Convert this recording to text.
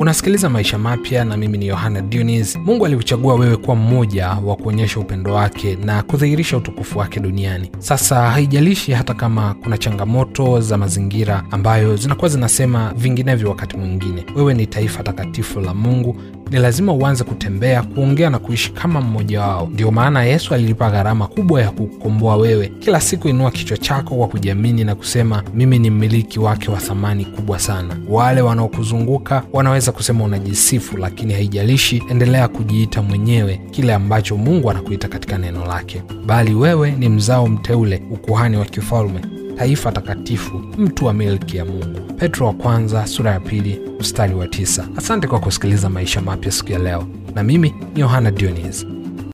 Unasikiliza Maisha Mapya na mimi ni Yohana Dunis. Mungu alikuchagua wewe kuwa mmoja wa kuonyesha upendo wake na kudhihirisha utukufu wake duniani. Sasa haijalishi hata kama kuna changamoto za mazingira ambayo zinakuwa zinasema vinginevyo, wakati mwingine wewe ni taifa takatifu la Mungu ni lazima uanze kutembea, kuongea na kuishi kama mmoja wao. Ndio maana Yesu alilipa gharama kubwa ya kukomboa wewe. Kila siku inua kichwa chako kwa kujiamini na kusema, mimi ni mmiliki wake wa thamani kubwa sana. Wale wanaokuzunguka wanaweza kusema unajisifu, lakini haijalishi, endelea kujiita mwenyewe kile ambacho Mungu anakuita katika neno lake, bali wewe ni mzao mteule, ukuhani wa kifalme taifa takatifu, mtu wa milki ya Mungu. Petro wa kwanza sura ya pili mstari wa tisa. Asante kwa kusikiliza Maisha Mapya siku ya leo, na mimi ni Yohana Dionis.